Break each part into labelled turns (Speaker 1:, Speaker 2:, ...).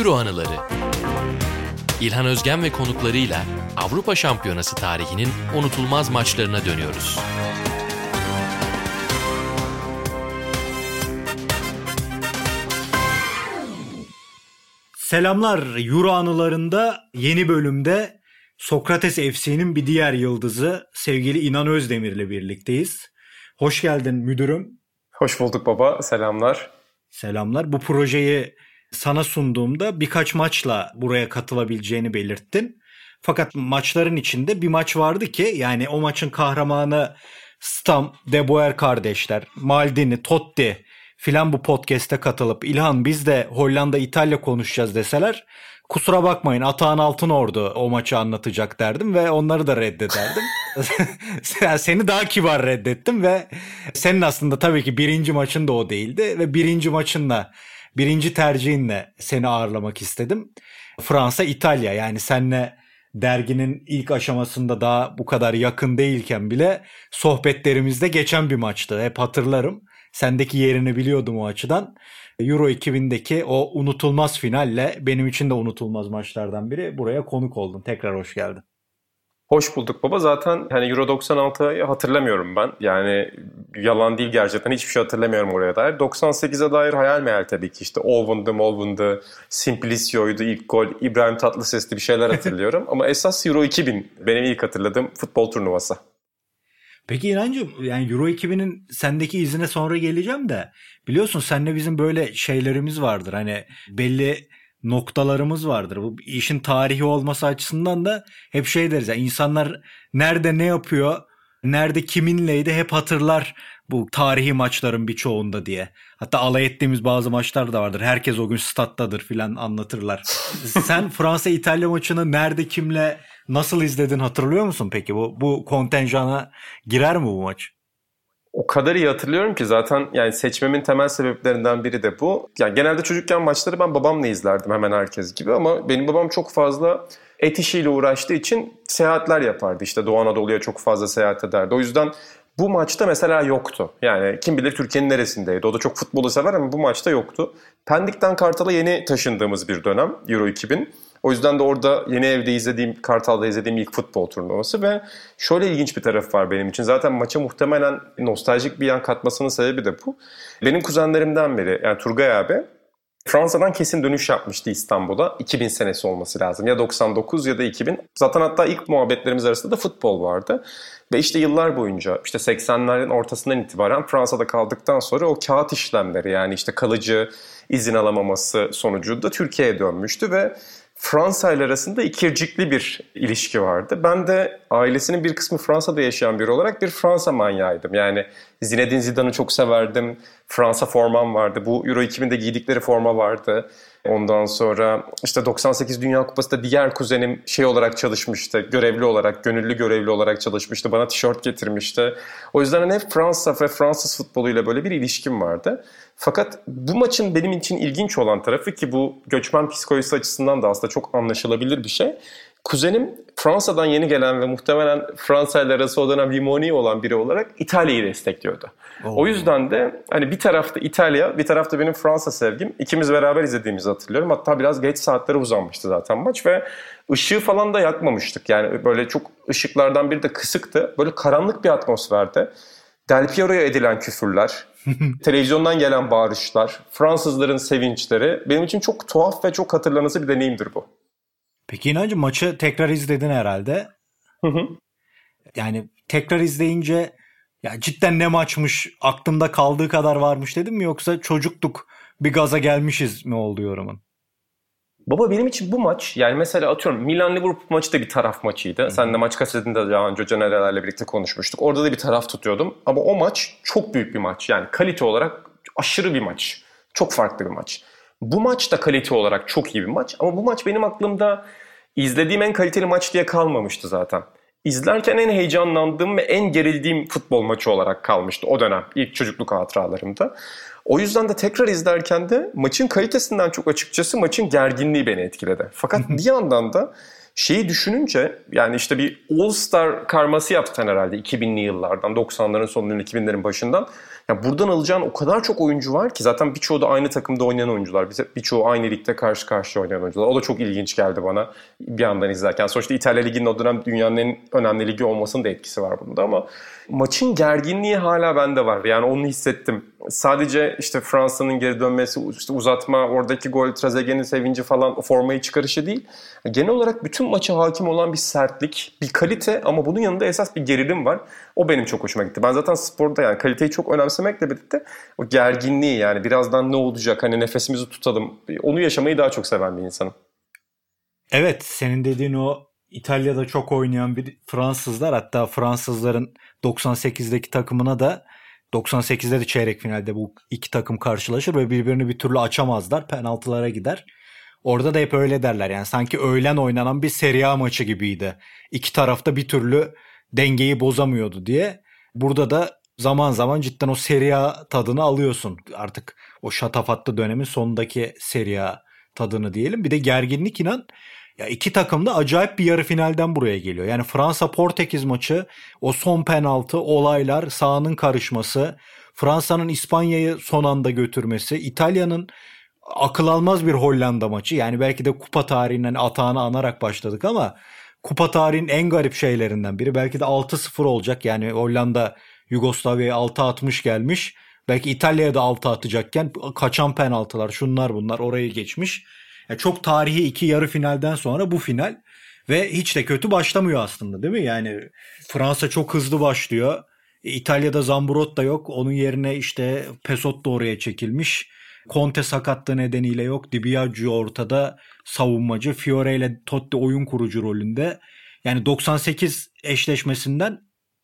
Speaker 1: Euro anıları. İlhan Özgen ve konuklarıyla Avrupa Şampiyonası tarihinin unutulmaz maçlarına dönüyoruz.
Speaker 2: Selamlar Euro anılarında yeni bölümde Sokrates FC'nin bir diğer yıldızı sevgili İnan Özdemir'le birlikteyiz. Hoş geldin müdürüm.
Speaker 3: Hoş bulduk baba. Selamlar.
Speaker 2: Selamlar. Bu projeyi sana sunduğumda birkaç maçla buraya katılabileceğini belirttin. Fakat maçların içinde bir maç vardı ki yani o maçın kahramanı Stam, De Boer kardeşler, Maldini, Totti filan bu podcast'e katılıp İlhan biz de Hollanda İtalya konuşacağız deseler kusura bakmayın Atahan Altınordu o maçı anlatacak derdim ve onları da reddederdim. Seni daha kibar reddettim ve senin aslında tabii ki birinci maçın da o değildi ve birinci maçınla birinci tercihinle seni ağırlamak istedim. Fransa İtalya yani senle derginin ilk aşamasında daha bu kadar yakın değilken bile sohbetlerimizde geçen bir maçtı. Hep hatırlarım. Sendeki yerini biliyordum o açıdan. Euro 2000'deki o unutulmaz finalle benim için de unutulmaz maçlardan biri. Buraya konuk oldun. Tekrar hoş geldin.
Speaker 3: Hoş bulduk baba. Zaten hani Euro 96'yı hatırlamıyorum ben. Yani yalan değil gerçekten hiçbir şey hatırlamıyorum oraya dair. 98'e dair hayal meyal tabii ki işte Olvun'du, Molvun'du, Simplicio'ydu ilk gol, İbrahim Tatlıses'ti bir şeyler hatırlıyorum. Ama esas Euro 2000 benim ilk hatırladığım futbol turnuvası.
Speaker 2: Peki İnancığım yani Euro 2000'in sendeki izine sonra geleceğim de biliyorsun seninle bizim böyle şeylerimiz vardır. Hani belli noktalarımız vardır. Bu işin tarihi olması açısından da hep şey deriz. Yani insanlar nerede ne yapıyor, nerede kiminleydi hep hatırlar bu tarihi maçların birçoğunda diye. Hatta alay ettiğimiz bazı maçlar da vardır. Herkes o gün stattadır filan anlatırlar. Sen Fransa İtalya maçını nerede kimle nasıl izledin hatırlıyor musun peki? Bu bu kontenjana girer mi bu maç?
Speaker 3: O kadar iyi hatırlıyorum ki zaten yani seçmemin temel sebeplerinden biri de bu. Yani genelde çocukken maçları ben babamla izlerdim hemen herkes gibi ama benim babam çok fazla et işiyle uğraştığı için seyahatler yapardı. İşte Doğu Anadolu'ya çok fazla seyahat ederdi. O yüzden bu maçta mesela yoktu. Yani kim bilir Türkiye'nin neresindeydi. O da çok futbolu sever ama bu maçta yoktu. Pendik'ten Kartal'a yeni taşındığımız bir dönem Euro 2000. O yüzden de orada yeni evde izlediğim, Kartal'da izlediğim ilk futbol turnuvası ve şöyle ilginç bir taraf var benim için. Zaten maça muhtemelen nostaljik bir yan katmasının sebebi de bu. Benim kuzenlerimden biri yani Turgay abi Fransa'dan kesin dönüş yapmıştı İstanbul'a. 2000 senesi olması lazım. Ya 99 ya da 2000. Zaten hatta ilk muhabbetlerimiz arasında da futbol vardı. Ve işte yıllar boyunca işte 80'lerin ortasından itibaren Fransa'da kaldıktan sonra o kağıt işlemleri yani işte kalıcı izin alamaması sonucu da Türkiye'ye dönmüştü ve Fransa ile arasında ikircikli bir ilişki vardı. Ben de ailesinin bir kısmı Fransa'da yaşayan biri olarak bir Fransa manyağıydım. Yani Zinedine Zidane'ı çok severdim. Fransa formam vardı. Bu Euro 2000'de giydikleri forma vardı. Ondan sonra işte 98 Dünya Kupası'da diğer kuzenim şey olarak çalışmıştı. Görevli olarak, gönüllü görevli olarak çalışmıştı. Bana tişört getirmişti. O yüzden hani hep Fransa ve Fransız futboluyla böyle bir ilişkim vardı. Fakat bu maçın benim için ilginç olan tarafı ki bu göçmen psikolojisi açısından da aslında çok anlaşılabilir bir şey. Kuzenim Fransa'dan yeni gelen ve muhtemelen Fransa ile arası o dönem limoni olan biri olarak İtalya'yı destekliyordu. Oo. O yüzden de hani bir tarafta İtalya, bir tarafta benim Fransa sevgim. İkimiz beraber izlediğimizi hatırlıyorum. Hatta biraz geç saatlere uzanmıştı zaten maç ve ışığı falan da yakmamıştık. Yani böyle çok ışıklardan biri de kısıktı. Böyle karanlık bir atmosferde. Del Piero'ya edilen küfürler, televizyondan gelen bağırışlar, Fransızların sevinçleri benim için çok tuhaf ve çok hatırlanası bir deneyimdir bu.
Speaker 2: Peki inancı maçı tekrar izledin herhalde. Hı hı. Yani tekrar izleyince ya cidden ne maçmış aklımda kaldığı kadar varmış dedim mi yoksa çocuktuk bir gaza gelmişiz mi oldu yorumun?
Speaker 3: Baba benim için bu maç yani mesela atıyorum Milan Liverpool maçı da bir taraf maçıydı. Hı. Sen de maç kasetinde daha önce Caner'lerle birlikte konuşmuştuk. Orada da bir taraf tutuyordum. Ama o maç çok büyük bir maç. Yani kalite olarak aşırı bir maç. Çok farklı bir maç. Bu maç da kalite olarak çok iyi bir maç. Ama bu maç benim aklımda izlediğim en kaliteli maç diye kalmamıştı zaten. İzlerken en heyecanlandığım ve en gerildiğim futbol maçı olarak kalmıştı o dönem. ilk çocukluk hatıralarımda. O yüzden de tekrar izlerken de maçın kalitesinden çok açıkçası maçın gerginliği beni etkiledi. Fakat bir yandan da şeyi düşününce yani işte bir All Star karması yaptın herhalde 2000'li yıllardan 90'ların sonundan 2000'lerin başından. Ya buradan alacağın o kadar çok oyuncu var ki zaten birçoğu da aynı takımda oynayan oyuncular. Birçoğu aynı ligde karşı karşıya oynayan oyuncular. O da çok ilginç geldi bana bir yandan izlerken. Sonuçta İtalya Ligi'nin o dönem dünyanın en önemli ligi olmasının da etkisi var bunda ama maçın gerginliği hala bende var. Yani onu hissettim. Sadece işte Fransa'nın geri dönmesi, işte uzatma, oradaki gol, Trezeguet'in sevinci falan formayı çıkarışı değil. Genel olarak bütün maça hakim olan bir sertlik, bir kalite ama bunun yanında esas bir gerilim var. O benim çok hoşuma gitti. Ben zaten sporda yani kaliteyi çok önemsemekle birlikte o gerginliği yani birazdan ne olacak hani nefesimizi tutalım onu yaşamayı daha çok seven bir insanım.
Speaker 2: Evet senin dediğin o İtalya'da çok oynayan bir Fransızlar hatta Fransızların 98'deki takımına da 98'de de çeyrek finalde bu iki takım karşılaşır ve birbirini bir türlü açamazlar. Penaltılara gider. Orada da hep öyle derler yani sanki öğlen oynanan bir Serie A maçı gibiydi. İki tarafta bir türlü dengeyi bozamıyordu diye. Burada da zaman zaman cidden o Serie A tadını alıyorsun. Artık o şatafatlı dönemin sonundaki Serie A tadını diyelim. Bir de gerginlik inan ya iki takım da acayip bir yarı finalden buraya geliyor. Yani Fransa Portekiz maçı, o son penaltı, olaylar, sahanın karışması, Fransa'nın İspanya'yı son anda götürmesi, İtalya'nın akıl almaz bir Hollanda maçı. Yani belki de kupa tarihinden atağını anarak başladık ama kupa tarihinin en garip şeylerinden biri. Belki de 6-0 olacak. Yani Hollanda Yugoslavya'ya 6 atmış gelmiş. Belki İtalya'ya da 6 atacakken kaçan penaltılar şunlar bunlar orayı geçmiş. Yani çok tarihi iki yarı finalden sonra bu final ve hiç de kötü başlamıyor aslında değil mi? Yani Fransa çok hızlı başlıyor. İtalya'da Zambrot da yok. Onun yerine işte Pesot da oraya çekilmiş. Conte sakatlığı nedeniyle yok. Di Biagio ortada savunmacı. Fiore ile Totti oyun kurucu rolünde. Yani 98 eşleşmesinden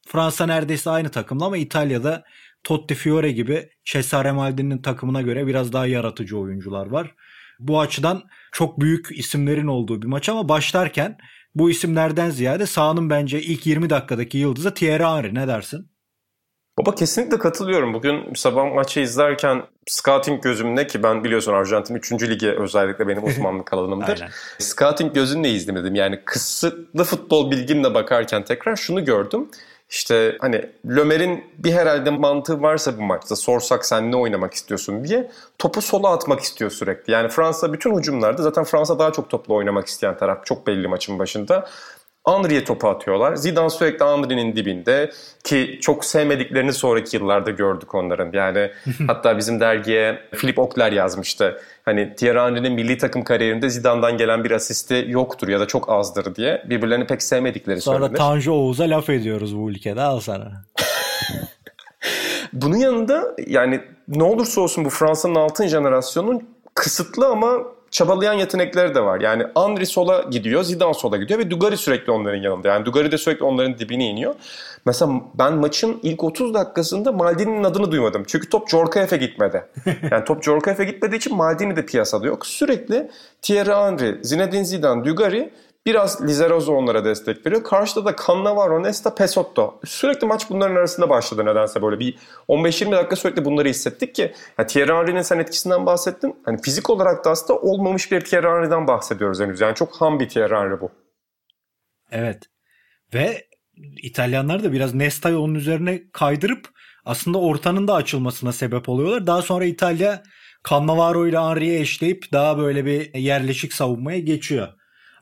Speaker 2: Fransa neredeyse aynı takımla ama İtalya'da Totti Fiore gibi Cesare Maldini'nin takımına göre biraz daha yaratıcı oyuncular var. Bu açıdan çok büyük isimlerin olduğu bir maç ama başlarken bu isimlerden ziyade sahanın bence ilk 20 dakikadaki yıldızı Thierry Henry ne dersin?
Speaker 3: Baba kesinlikle katılıyorum. Bugün sabah maçı izlerken scouting gözümle ki ben biliyorsun Arjantin 3. ligi özellikle benim uzmanlık alanımdır. scouting gözümle izledim. Yani kısıtlı futbol bilgimle bakarken tekrar şunu gördüm. İşte hani Lömer'in bir herhalde mantığı varsa bu maçta sorsak sen ne oynamak istiyorsun diye topu sola atmak istiyor sürekli. Yani Fransa bütün hücumlarda zaten Fransa daha çok topla oynamak isteyen taraf çok belli maçın başında. Henry'e topu atıyorlar. Zidane sürekli Henry'nin dibinde ki çok sevmediklerini sonraki yıllarda gördük onların. Yani hatta bizim dergiye Philip Okler yazmıştı. Hani Thierry Henry'nin milli takım kariyerinde Zidane'dan gelen bir asisti yoktur ya da çok azdır diye birbirlerini pek sevmedikleri
Speaker 2: Sonra
Speaker 3: söylenir.
Speaker 2: Sonra Tanju Oğuz'a laf ediyoruz bu ülkede al sana.
Speaker 3: Bunun yanında yani ne olursa olsun bu Fransa'nın altın jenerasyonun kısıtlı ama çabalayan yetenekleri de var. Yani Andri sola gidiyor, Zidane sola gidiyor ve Dugari sürekli onların yanında. Yani Dugari de sürekli onların dibine iniyor. Mesela ben maçın ilk 30 dakikasında Maldini'nin adını duymadım. Çünkü top Jorkaef'e gitmedi. Yani top Jorkaef'e gitmediği için Maldini de piyasada yok. Sürekli Thierry Henry, Zinedine Zidane, Dugari Biraz Lizarazo onlara destek veriyor. Karşıda da Cannavaro, Nesta, Pesotto. Sürekli maç bunların arasında başladı nedense böyle. Bir 15-20 dakika sürekli bunları hissettik ki. Yani Thierry Henry'nin sen etkisinden bahsettin. Hani fizik olarak da aslında olmamış bir Thierry Henry'den bahsediyoruz henüz. Yani çok ham bir Thierry Henry bu.
Speaker 2: Evet. Ve İtalyanlar da biraz Nesta'yı onun üzerine kaydırıp aslında ortanın da açılmasına sebep oluyorlar. Daha sonra İtalya Cannavaro ile Henry'yi eşleyip daha böyle bir yerleşik savunmaya geçiyor.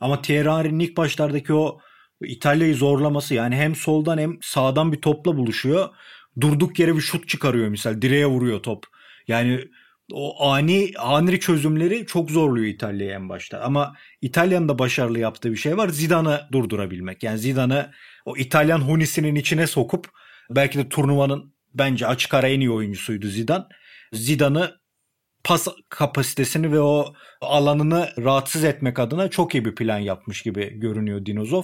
Speaker 2: Ama Thierry Henry'nin ilk başlardaki o İtalya'yı zorlaması yani hem soldan hem sağdan bir topla buluşuyor. Durduk yere bir şut çıkarıyor misal. Direğe vuruyor top. Yani o ani Henry çözümleri çok zorluyor İtalya'yı en başta. Ama İtalya'nın da başarılı yaptığı bir şey var. Zidane'ı durdurabilmek. Yani Zidane'ı o İtalyan hunisinin içine sokup belki de turnuvanın bence açık ara en iyi oyuncusuydu Zidane. Zidane'ı pas kapasitesini ve o alanını rahatsız etmek adına çok iyi bir plan yapmış gibi görünüyor Dinozov.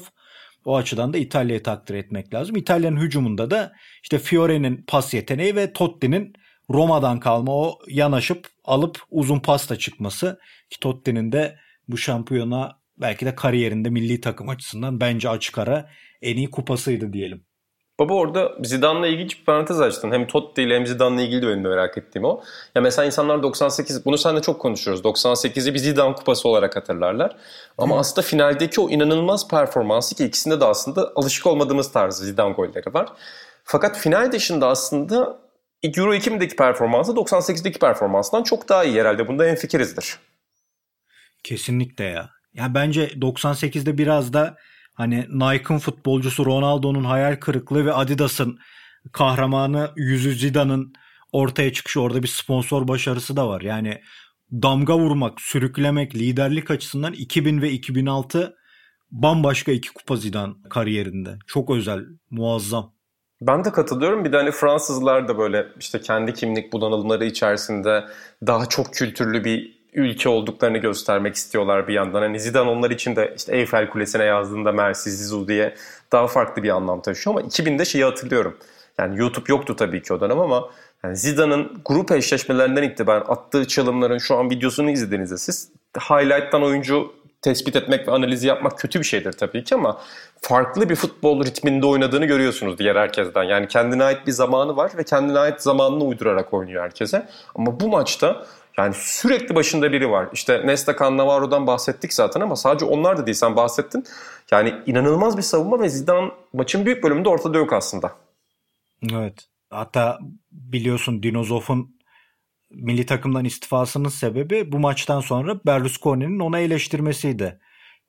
Speaker 2: O açıdan da İtalya'yı takdir etmek lazım. İtalyan hücumunda da işte Fiore'nin pas yeteneği ve Totti'nin Roma'dan kalma o yanaşıp alıp uzun pasta çıkması. Ki Totti'nin de bu şampiyona belki de kariyerinde milli takım açısından bence açık ara en iyi kupasıydı diyelim.
Speaker 3: Baba orada Zidane'la ilginç bir parantez açtın. Hem Totti ile hem Zidane'la ilgili de benim merak ettiğim o. Ya mesela insanlar 98, bunu seninle çok konuşuyoruz. 98'i bir Zidane kupası olarak hatırlarlar. Ama hmm. aslında finaldeki o inanılmaz performansı ki ikisinde de aslında alışık olmadığımız tarzı Zidane golleri var. Fakat final dışında aslında Euro 2000'deki performansı 98'deki performanstan çok daha iyi herhalde. Bunda en fikirizdir.
Speaker 2: Kesinlikle ya. Ya bence 98'de biraz da hani Nike'ın futbolcusu Ronaldo'nun hayal kırıklığı ve Adidas'ın kahramanı yüzü Zidane'ın ortaya çıkışı orada bir sponsor başarısı da var. Yani damga vurmak, sürüklemek, liderlik açısından 2000 ve 2006 bambaşka iki kupa Zidane kariyerinde. Çok özel, muazzam.
Speaker 3: Ben de katılıyorum. Bir de hani Fransızlar da böyle işte kendi kimlik bulanılmaları içerisinde daha çok kültürlü bir ülke olduklarını göstermek istiyorlar bir yandan. Hani Zidane onlar için de işte Eiffel Kulesi'ne yazdığında Merci Zizou diye daha farklı bir anlam taşıyor ama 2000'de şeyi hatırlıyorum. Yani YouTube yoktu tabii ki o dönem ama yani Zidane'ın grup eşleşmelerinden itibaren attığı çalımların şu an videosunu izlediğinizde siz highlight'tan oyuncu tespit etmek ve analizi yapmak kötü bir şeydir tabii ki ama farklı bir futbol ritminde oynadığını görüyorsunuz diğer herkesten. Yani kendine ait bir zamanı var ve kendine ait zamanını uydurarak oynuyor herkese. Ama bu maçta yani sürekli başında biri var. İşte Nesta Cannavaro'dan bahsettik zaten ama sadece onlar da değil sen bahsettin. Yani inanılmaz bir savunma ve Zidane maçın büyük bölümünde ortada yok aslında.
Speaker 2: Evet. Hatta biliyorsun Dinozov'un milli takımdan istifasının sebebi bu maçtan sonra Berlusconi'nin ona eleştirmesiydi.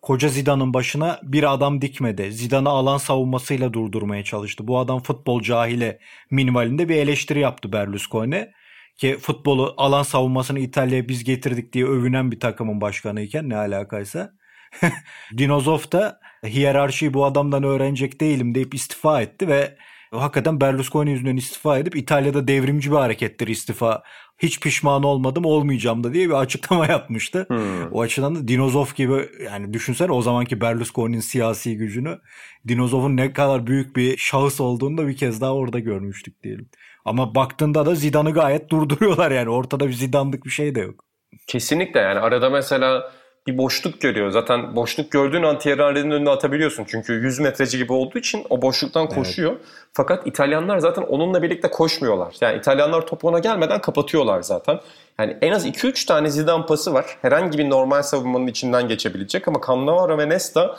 Speaker 2: Koca Zidane'ın başına bir adam dikmedi. Zidane'ı alan savunmasıyla durdurmaya çalıştı. Bu adam futbol cahili minvalinde bir eleştiri yaptı Berlusconi. Ki futbolu alan savunmasını İtalya'ya biz getirdik diye övünen bir takımın başkanıyken ne alakaysa. Dinozov da hiyerarşiyi bu adamdan öğrenecek değilim deyip istifa etti ve hakikaten Berlusconi yüzünden istifa edip İtalya'da devrimci bir harekettir istifa. Hiç pişman olmadım olmayacağım da diye bir açıklama yapmıştı. Hmm. O açıdan da Dinozov gibi yani düşünsene o zamanki Berlusconi'nin siyasi gücünü Dinozov'un ne kadar büyük bir şahıs olduğunu da bir kez daha orada görmüştük diyelim. Ama baktığında da Zidane'ı gayet durduruyorlar yani ortada bir Zidane'lık bir şey de yok.
Speaker 3: Kesinlikle yani arada mesela bir boşluk görüyor. Zaten boşluk gördüğün an Thierry Henry'nin önüne atabiliyorsun. Çünkü 100 metreci gibi olduğu için o boşluktan koşuyor. Evet. Fakat İtalyanlar zaten onunla birlikte koşmuyorlar. Yani İtalyanlar top ona gelmeden kapatıyorlar zaten. Yani en az 2-3 tane Zidane pası var. Herhangi bir normal savunmanın içinden geçebilecek ama Cannavaro ve Nesta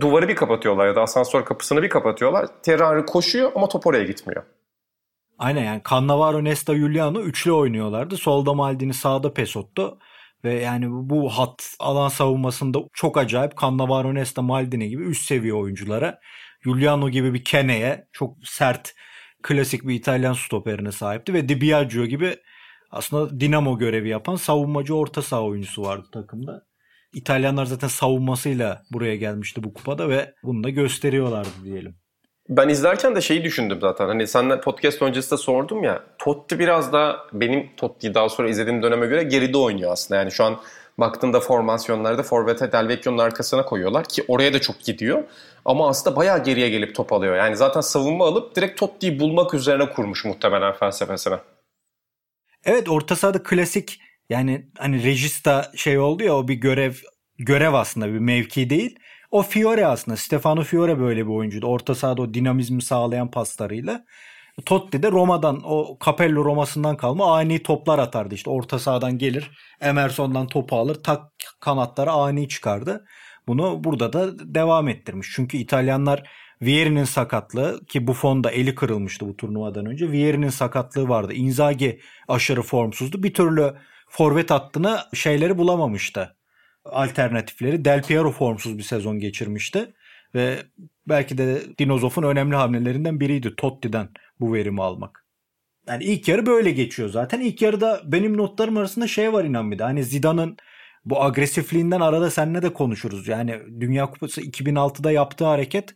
Speaker 3: duvarı bir kapatıyorlar ya da asansör kapısını bir kapatıyorlar. Henry koşuyor ama top oraya gitmiyor.
Speaker 2: Aynen yani Cannavaro, Nesta, Giuliano üçlü oynuyorlardı. Solda Maldini, sağda Pesotto. Ve yani bu hat alan savunmasında çok acayip Cannavaro, Nesta, Maldini gibi üst seviye oyunculara Giuliano gibi bir Kene'ye çok sert klasik bir İtalyan stoperine sahipti ve Di Biagio gibi aslında dinamo görevi yapan savunmacı orta saha oyuncusu vardı takımda. İtalyanlar zaten savunmasıyla buraya gelmişti bu kupada ve bunu da gösteriyorlardı diyelim.
Speaker 3: Ben izlerken de şeyi düşündüm zaten. Hani senle podcast öncesi de sordum ya. Totti biraz da benim Totti'yi daha sonra izlediğim döneme göre geride oynuyor aslında. Yani şu an baktığında formasyonlarda Forvet'e Del Vecchio'nun arkasına koyuyorlar ki oraya da çok gidiyor. Ama aslında bayağı geriye gelip top alıyor. Yani zaten savunma alıp direkt Totti'yi bulmak üzerine kurmuş muhtemelen felsefesine.
Speaker 2: Evet orta sahada klasik yani hani regista şey oldu ya o bir görev görev aslında bir mevki değil. O Fiore aslında. Stefano Fiore böyle bir oyuncuydu. Orta sahada o dinamizmi sağlayan paslarıyla. Totti de Roma'dan o Capello Roma'sından kalma ani toplar atardı. İşte orta sahadan gelir Emerson'dan topu alır tak kanatlara ani çıkardı. Bunu burada da devam ettirmiş. Çünkü İtalyanlar Vieri'nin sakatlığı ki bu fonda eli kırılmıştı bu turnuvadan önce. Vieri'nin sakatlığı vardı. Inzaghi aşırı formsuzdu. Bir türlü forvet hattına şeyleri bulamamıştı alternatifleri. Del Piero formsuz bir sezon geçirmişti. Ve belki de Dinozov'un önemli hamlelerinden biriydi Totti'den bu verimi almak. Yani ilk yarı böyle geçiyor zaten. İlk yarıda benim notlarım arasında şey var inan bir de. Hani Zidane'ın bu agresifliğinden arada seninle de konuşuruz. Yani Dünya Kupası 2006'da yaptığı hareket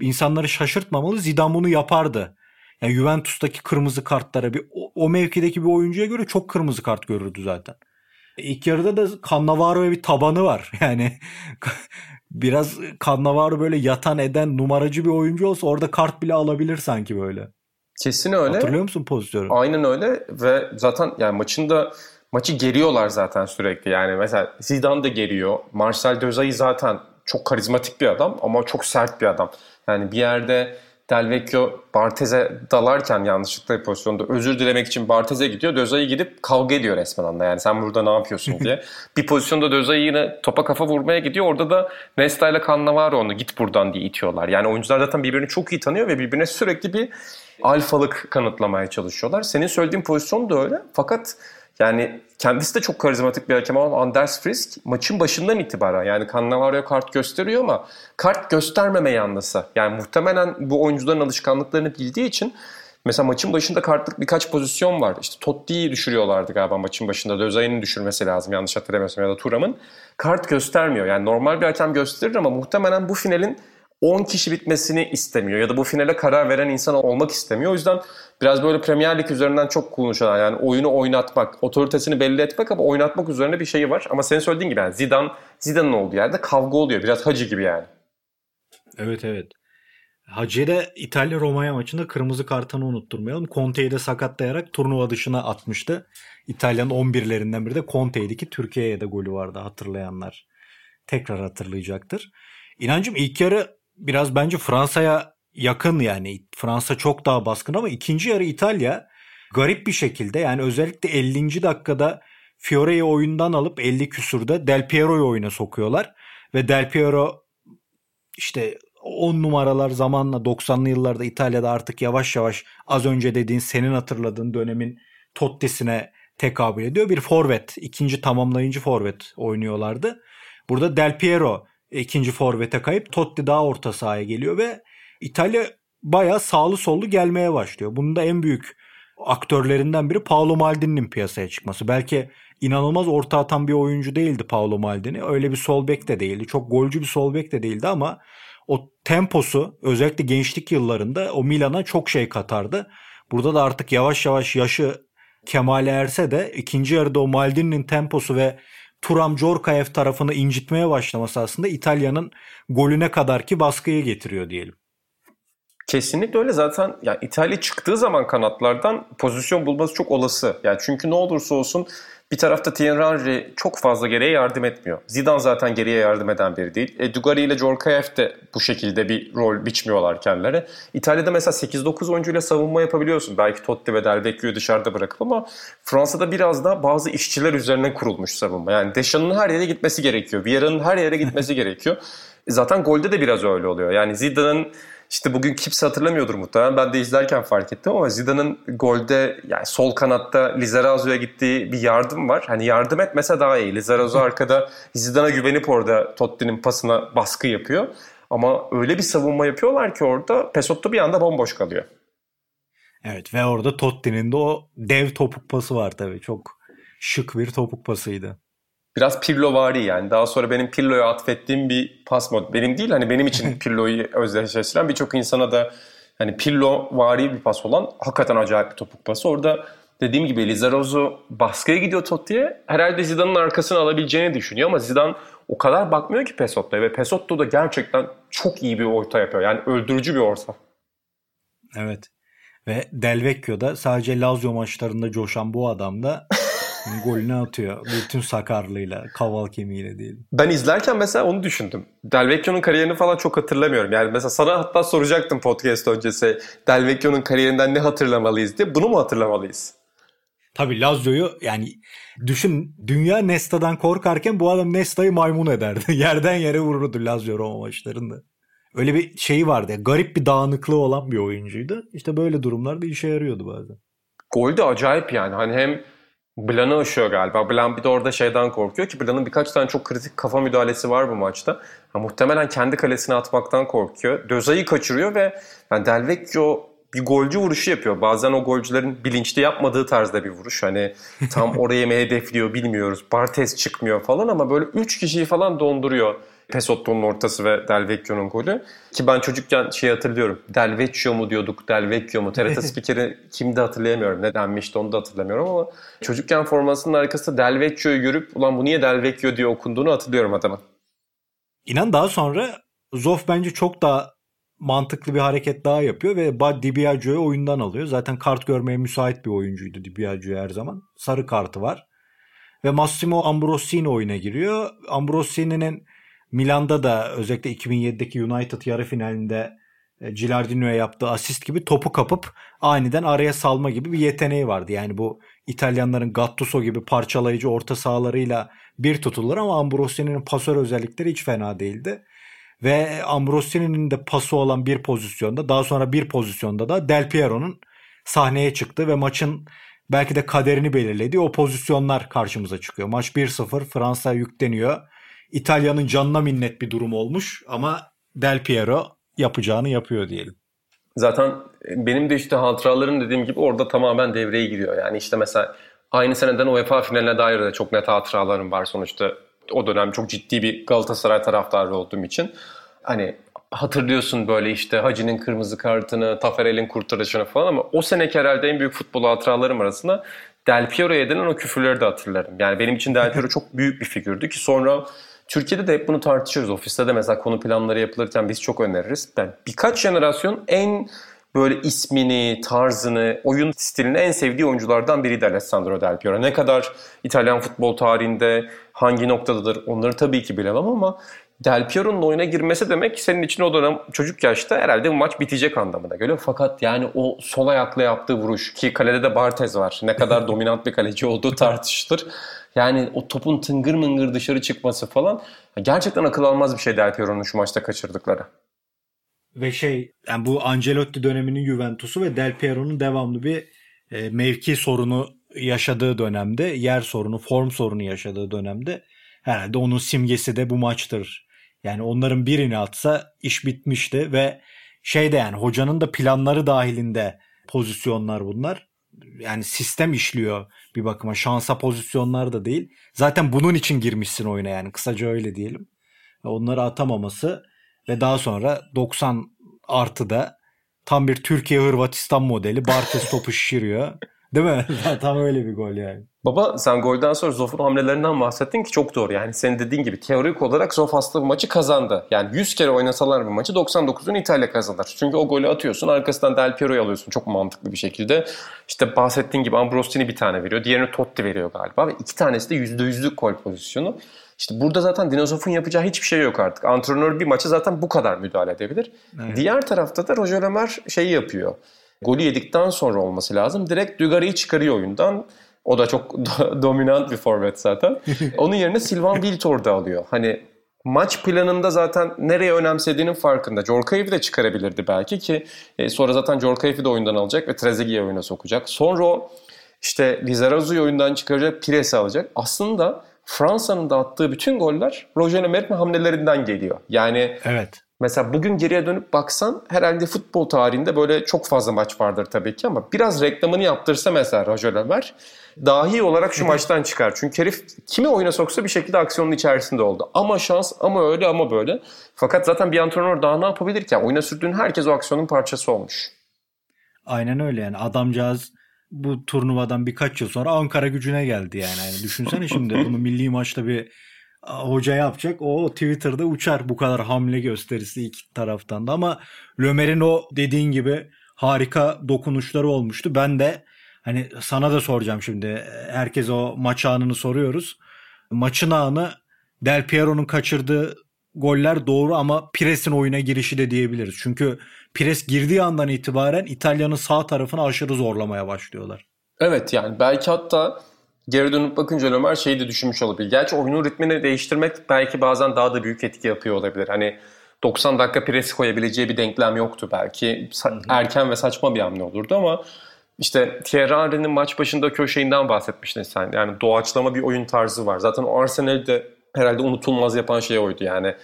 Speaker 2: insanları şaşırtmamalı. Zidane bunu yapardı. Yani Juventus'taki kırmızı kartlara bir o, o mevkideki bir oyuncuya göre çok kırmızı kart görürdü zaten. İlk yarıda da Cannavaro'ya bir tabanı var. Yani biraz Cannavaro böyle yatan eden numaracı bir oyuncu olsa orada kart bile alabilir sanki böyle.
Speaker 3: Kesin öyle.
Speaker 2: Hatırlıyor musun pozisyonu?
Speaker 3: Aynen öyle ve zaten yani maçında maçı geriyorlar zaten sürekli. Yani mesela Zidane de geriyor. Marcel Desailly zaten çok karizmatik bir adam ama çok sert bir adam. Yani bir yerde Del Vecchio Bartez'e dalarken yanlışlıkla bir pozisyonda özür dilemek için Bartez'e gidiyor. Dözay'ı gidip kavga ediyor resmen anda. Yani sen burada ne yapıyorsun diye. bir pozisyonda Dözay yine topa kafa vurmaya gidiyor. Orada da Nesta ile Cannavaro onu git buradan diye itiyorlar. Yani oyuncular zaten birbirini çok iyi tanıyor ve birbirine sürekli bir alfalık kanıtlamaya çalışıyorlar. Senin söylediğin pozisyon da öyle. Fakat yani kendisi de çok karizmatik bir hakem olan Anders Frisk maçın başından itibaren yani Cannavaro'ya kart gösteriyor ama kart göstermeme yanlısı. Yani muhtemelen bu oyuncuların alışkanlıklarını bildiği için mesela maçın başında kartlık birkaç pozisyon var. İşte Totti'yi düşürüyorlardı galiba maçın başında. Dözay'ın düşürmesi lazım yanlış hatırlamıyorsam ya da Turam'ın. Kart göstermiyor. Yani normal bir hakem gösterir ama muhtemelen bu finalin 10 kişi bitmesini istemiyor ya da bu finale karar veren insan olmak istemiyor. O yüzden biraz böyle Premier Lig üzerinden çok konuşulan yani oyunu oynatmak, otoritesini belli etmek ama oynatmak üzerine bir şeyi var. Ama senin söylediğin gibi yani Zidane, Zidane'ın olduğu yerde kavga oluyor. Biraz hacı gibi yani.
Speaker 2: Evet evet. Hacı'da İtalya Romanya maçında kırmızı kartını unutturmayalım. Conte'yi de sakatlayarak turnuva dışına atmıştı. İtalya'nın 11'lerinden biri de Conte'ydi ki Türkiye'ye de golü vardı hatırlayanlar. Tekrar hatırlayacaktır. İnancım ilk yarı biraz bence Fransa'ya yakın yani. Fransa çok daha baskın ama ikinci yarı İtalya garip bir şekilde yani özellikle 50. dakikada Fiore'yi oyundan alıp 50 küsurda Del Piero'yu oyuna sokuyorlar. Ve Del Piero işte 10 numaralar zamanla 90'lı yıllarda İtalya'da artık yavaş yavaş az önce dediğin senin hatırladığın dönemin Totti'sine tekabül ediyor. Bir forvet, ikinci tamamlayıcı forvet oynuyorlardı. Burada Del Piero ikinci forvete kayıp Totti daha orta sahaya geliyor ve İtalya bayağı sağlı sollu gelmeye başlıyor. Bunun da en büyük aktörlerinden biri Paolo Maldini'nin piyasaya çıkması. Belki inanılmaz orta atan bir oyuncu değildi Paolo Maldini. Öyle bir sol bek de değildi. Çok golcü bir sol bek de değildi ama o temposu özellikle gençlik yıllarında o Milan'a çok şey katardı. Burada da artık yavaş yavaş yaşı kemale erse de ikinci yarıda o Maldini'nin temposu ve Turam Jorkaev tarafını incitmeye başlaması aslında İtalya'nın golüne kadar ki baskıyı getiriyor diyelim.
Speaker 3: Kesinlikle öyle zaten yani İtalya çıktığı zaman kanatlardan pozisyon bulması çok olası. Yani çünkü ne olursa olsun bir tarafta Thierry Henry çok fazla geriye yardım etmiyor. Zidane zaten geriye yardım eden biri değil. E, Dugari ile Djorkaeff de bu şekilde bir rol biçmiyorlar kendileri. İtalya'da mesela 8-9 oyuncuyla savunma yapabiliyorsun. Belki Totti ve Del Vecchio'yu dışarıda bırakıp ama Fransa'da biraz da bazı işçiler üzerine kurulmuş savunma. Yani Deschamps' her yere gitmesi gerekiyor. Vieira'nın her yere gitmesi gerekiyor. E, zaten golde de biraz öyle oluyor. Yani Zidane'ın işte bugün kimse hatırlamıyordur muhtemelen. Ben de izlerken fark ettim ama Zidane'ın golde yani sol kanatta Lizarazu'ya gittiği bir yardım var. Hani yardım etmese daha iyi. Lizarazu arkada Zidane'a güvenip orada Totti'nin pasına baskı yapıyor. Ama öyle bir savunma yapıyorlar ki orada Pesotto bir anda bomboş kalıyor.
Speaker 2: Evet ve orada Totti'nin de o dev topuk pası var tabii. Çok şık bir topuk pasıydı
Speaker 3: biraz Pirlo yani. Daha sonra benim Pirlo'ya atfettiğim bir pas mod. Benim değil hani benim için Pirlo'yu özdeşleştiren birçok insana da hani Pirlo vari bir pas olan hakikaten acayip bir topuk pası. Orada dediğim gibi Lizarazu baskıya gidiyor Totti'ye. Herhalde Zidane'ın arkasını alabileceğini düşünüyor ama Zidane o kadar bakmıyor ki Pesotto'ya ve Pesotto da gerçekten çok iyi bir orta yapıyor. Yani öldürücü bir orta.
Speaker 2: Evet. Ve Del Vecchio'da sadece Lazio maçlarında coşan bu adam da golünü atıyor. Bütün sakarlığıyla, kaval kemiğiyle değil.
Speaker 3: Ben izlerken mesela onu düşündüm. Del Vecchio'nun kariyerini falan çok hatırlamıyorum. Yani mesela sana hatta soracaktım podcast öncesi. Del Vecchio'nun kariyerinden ne hatırlamalıyız diye. Bunu mu hatırlamalıyız?
Speaker 2: Tabii Lazio'yu yani düşün dünya Nesta'dan korkarken bu adam Nesta'yı maymun ederdi. Yerden yere vururdu Lazio Roma maçlarında. Öyle bir şeyi vardı. Yani garip bir dağınıklığı olan bir oyuncuydu. İşte böyle durumlarda işe yarıyordu bazen.
Speaker 3: Gol de acayip yani. Hani hem Blan'ı aşıyor galiba. Blan bir de orada şeyden korkuyor ki Blan'ın birkaç tane çok kritik kafa müdahalesi var bu maçta. Ha, muhtemelen kendi kalesine atmaktan korkuyor. Dözayı kaçırıyor ve yani Del bir golcü vuruşu yapıyor. Bazen o golcülerin bilinçli yapmadığı tarzda bir vuruş. Hani tam oraya mı hedefliyor bilmiyoruz. Bartes çıkmıyor falan ama böyle 3 kişiyi falan donduruyor. Pesotto'nun ortası ve Del Vecchio'nun golü. Ki ben çocukken şey hatırlıyorum. Del Vecchio mu diyorduk, Del Vecchio mu? TRT spikeri kimdi hatırlayamıyorum. Ne denmişti onu da hatırlamıyorum ama çocukken formasının arkasında Del Vecchio'yu görüp ulan bu niye Del Vecchio diye okunduğunu hatırlıyorum adamın.
Speaker 2: İnan daha sonra Zoff bence çok daha mantıklı bir hareket daha yapıyor ve Bad Dibiaggio'yu oyundan alıyor. Zaten kart görmeye müsait bir oyuncuydu Dibiagio her zaman. Sarı kartı var. Ve Massimo Ambrosini oyuna giriyor. Ambrosini'nin Milan'da da özellikle 2007'deki United yarı finalinde e, Gilardino'ya yaptığı asist gibi topu kapıp aniden araya salma gibi bir yeteneği vardı. Yani bu İtalyanların Gattuso gibi parçalayıcı orta sahalarıyla bir tutulur ama Ambrosi'nin pasör özellikleri hiç fena değildi. Ve Ambrosi'nin de pası olan bir pozisyonda daha sonra bir pozisyonda da Del Piero'nun sahneye çıktı ve maçın belki de kaderini belirlediği o pozisyonlar karşımıza çıkıyor. Maç 1-0 Fransa yükleniyor. İtalya'nın canına minnet bir durum olmuş ama Del Piero yapacağını yapıyor diyelim.
Speaker 3: Zaten benim de işte hatıralarım dediğim gibi orada tamamen devreye giriyor. Yani işte mesela aynı seneden UEFA finaline dair de çok net hatıralarım var sonuçta. O dönem çok ciddi bir Galatasaray taraftarı olduğum için. Hani hatırlıyorsun böyle işte Hacı'nın kırmızı kartını, Taferel'in kurtarışını falan ama o seneki herhalde en büyük futbol hatıralarım arasında Del Piero'ya edilen o küfürleri de hatırlarım. Yani benim için Del Piero çok büyük bir figürdü ki sonra Türkiye'de de hep bunu tartışıyoruz. Ofiste de mesela konu planları yapılırken biz çok öneririz. Ben birkaç jenerasyon en böyle ismini, tarzını, oyun stilini en sevdiği oyunculardan biriydi Alessandro Del Piero. Ne kadar İtalyan futbol tarihinde hangi noktadadır onları tabii ki bilemem ama Del Piero'nun oyuna girmesi demek senin için o dönem çocuk yaşta herhalde bu maç bitecek anlamına geliyor. Fakat yani o sol ayakla yaptığı vuruş ki kalede de Barthez var. Ne kadar dominant bir kaleci olduğu tartışılır. Yani o topun tıngır mıngır dışarı çıkması falan gerçekten akıl almaz bir şey Del Piero'nun şu maçta kaçırdıkları.
Speaker 2: Ve şey yani bu Ancelotti döneminin Juventus'u ve Del Piero'nun devamlı bir e, mevki sorunu yaşadığı dönemde, yer sorunu, form sorunu yaşadığı dönemde herhalde onun simgesi de bu maçtır. Yani onların birini atsa iş bitmişti ve şey de yani hocanın da planları dahilinde pozisyonlar bunlar. Yani sistem işliyor bir bakıma. Şansa pozisyonlar da değil. Zaten bunun için girmişsin oyuna yani kısaca öyle diyelim. Onları atamaması ve daha sonra 90 artıda tam bir Türkiye-Hırvatistan modeli. Bartes topu şişiriyor. Değil mi? tam öyle bir gol yani.
Speaker 3: Baba sen golden sonra Zof'un hamlelerinden bahsettin ki çok doğru. Yani senin dediğin gibi teorik olarak Zof aslında bu maçı kazandı. Yani 100 kere oynasalar bu maçı 99'un İtalya kazanır. Çünkü o golü atıyorsun arkasından Del Piero'yu alıyorsun çok mantıklı bir şekilde. İşte bahsettiğin gibi Ambrosini bir tane veriyor. Diğerini Totti veriyor galiba. Ve iki tanesi de %100'lük gol pozisyonu. İşte burada zaten Dinozof'un yapacağı hiçbir şey yok artık. Antrenör bir maçı zaten bu kadar müdahale edebilir. Evet. Diğer tarafta da Roger Ömer şeyi yapıyor. Golü yedikten sonra olması lazım. Direkt Dugarry'i çıkarıyor oyundan. O da çok dominant bir forvet zaten. Onun yerine Silvan Wiltor'da alıyor. Hani maç planında zaten nereye önemsediğinin farkında. Jorkaev'i de çıkarabilirdi belki ki e, sonra zaten Jorkaev'i de oyundan alacak ve Trezeguet'i oyuna sokacak. Sonra o işte Lizarazu'yu oyundan çıkaracak, Pires'i alacak. Aslında Fransa'nın da attığı bütün goller Roger Emery'nin hamlelerinden geliyor. Yani
Speaker 2: evet.
Speaker 3: Mesela bugün geriye dönüp baksan herhalde futbol tarihinde böyle çok fazla maç vardır tabii ki ama biraz reklamını yaptırsa mesela Roger Ömer dahi olarak şu maçtan çıkar. Çünkü herif kimi oyuna soksa bir şekilde aksiyonun içerisinde oldu. Ama şans ama öyle ama böyle. Fakat zaten bir antrenör daha ne yapabilir ki? Yani oyuna sürdüğün herkes o aksiyonun parçası olmuş.
Speaker 2: Aynen öyle yani adamcağız bu turnuvadan birkaç yıl sonra Ankara gücüne geldi yani. yani düşünsene şimdi bunu milli maçta bir hoca yapacak. O Twitter'da uçar bu kadar hamle gösterisi iki taraftan da ama Lömer'in o dediğin gibi harika dokunuşları olmuştu. Ben de hani sana da soracağım şimdi. Herkes o maç anını soruyoruz. Maçın anı Del Piero'nun kaçırdığı goller doğru ama Pires'in oyuna girişi de diyebiliriz. Çünkü Pires girdiği andan itibaren İtalya'nın sağ tarafını aşırı zorlamaya başlıyorlar.
Speaker 3: Evet yani belki hatta geri dönüp bakınca Ömer şeyi de düşünmüş olabilir. Gerçi oyunun ritmini değiştirmek belki bazen daha da büyük etki yapıyor olabilir. Hani 90 dakika presi koyabileceği bir denklem yoktu belki. Erken ve saçma bir hamle olurdu ama işte Thierry Henry'nin maç başında köşeğinden bahsetmiştin sen. Yani doğaçlama bir oyun tarzı var. Zaten o Arsenal'de herhalde unutulmaz yapan şey oydu yani.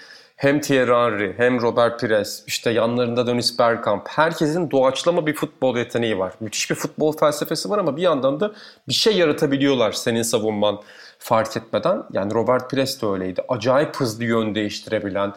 Speaker 3: Hem Thierry Henry hem Robert Pires işte yanlarında Dennis Bergkamp herkesin doğaçlama bir futbol yeteneği var. Müthiş bir futbol felsefesi var ama bir yandan da bir şey yaratabiliyorlar senin savunman fark etmeden. Yani Robert Pires de öyleydi. Acayip hızlı yön değiştirebilen,